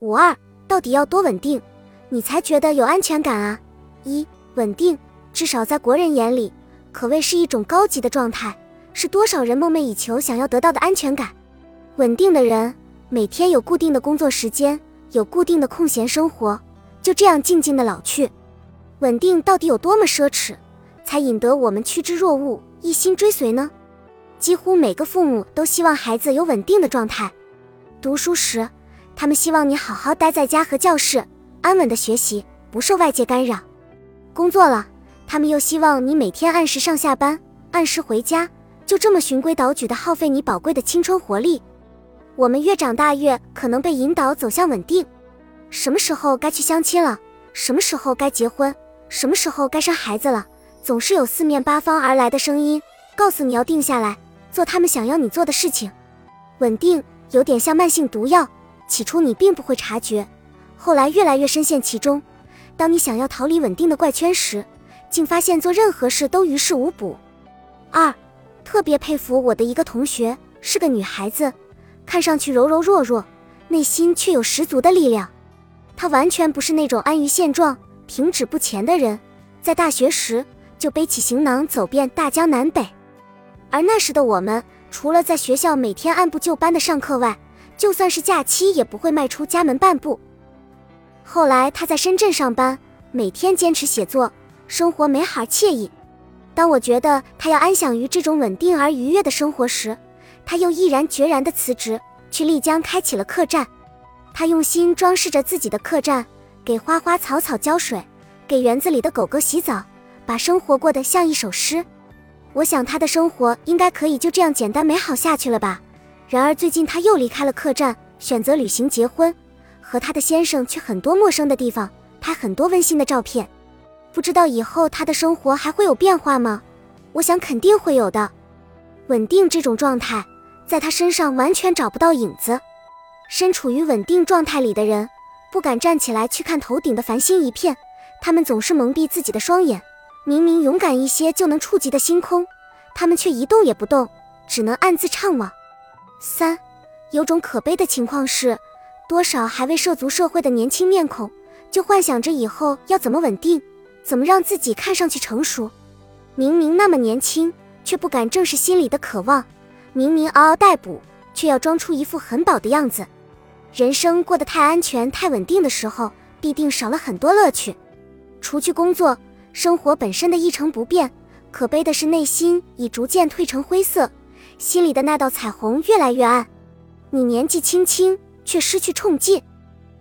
五二，到底要多稳定，你才觉得有安全感啊？一，稳定，至少在国人眼里，可谓是一种高级的状态，是多少人梦寐以求想要得到的安全感。稳定的人，每天有固定的工作时间，有固定的空闲生活，就这样静静的老去。稳定到底有多么奢侈，才引得我们趋之若鹜，一心追随呢？几乎每个父母都希望孩子有稳定的状态。读书时，他们希望你好好待在家和教室，安稳的学习，不受外界干扰；工作了，他们又希望你每天按时上下班，按时回家，就这么循规蹈矩的耗费你宝贵的青春活力。我们越长大，越可能被引导走向稳定。什么时候该去相亲了？什么时候该结婚？什么时候该生孩子了？总是有四面八方而来的声音，告诉你要定下来，做他们想要你做的事情。稳定有点像慢性毒药，起初你并不会察觉，后来越来越深陷其中。当你想要逃离稳定的怪圈时，竟发现做任何事都于事无补。二，特别佩服我的一个同学，是个女孩子。看上去柔柔弱弱，内心却有十足的力量。她完全不是那种安于现状、停止不前的人。在大学时就背起行囊走遍大江南北，而那时的我们，除了在学校每天按部就班的上课外，就算是假期也不会迈出家门半步。后来他在深圳上班，每天坚持写作，生活美好惬意。当我觉得他要安享于这种稳定而愉悦的生活时，他又毅然决然地辞职，去丽江开启了客栈。他用心装饰着自己的客栈，给花花草草浇水，给园子里的狗狗洗澡，把生活过得像一首诗。我想他的生活应该可以就这样简单美好下去了吧。然而最近他又离开了客栈，选择旅行结婚，和他的先生去很多陌生的地方，拍很多温馨的照片。不知道以后他的生活还会有变化吗？我想肯定会有的。稳定这种状态。在他身上完全找不到影子。身处于稳定状态里的人，不敢站起来去看头顶的繁星一片，他们总是蒙蔽自己的双眼。明明勇敢一些就能触及的星空，他们却一动也不动，只能暗自怅惘。三，有种可悲的情况是，多少还未涉足社会的年轻面孔，就幻想着以后要怎么稳定，怎么让自己看上去成熟。明明那么年轻，却不敢正视心里的渴望。明明嗷嗷待哺，却要装出一副很饱的样子。人生过得太安全、太稳定的时候，必定少了很多乐趣。除去工作，生活本身的一成不变，可悲的是内心已逐渐褪成灰色，心里的那道彩虹越来越暗。你年纪轻轻，却失去冲劲。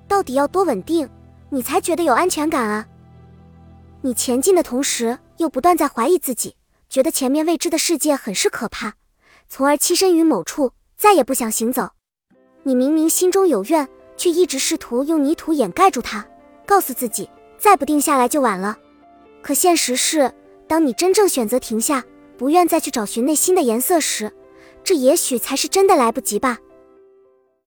到底要多稳定，你才觉得有安全感啊？你前进的同时，又不断在怀疑自己，觉得前面未知的世界很是可怕。从而栖身于某处，再也不想行走。你明明心中有怨，却一直试图用泥土掩盖住它，告诉自己再不定下来就晚了。可现实是，当你真正选择停下，不愿再去找寻内心的颜色时，这也许才是真的来不及吧。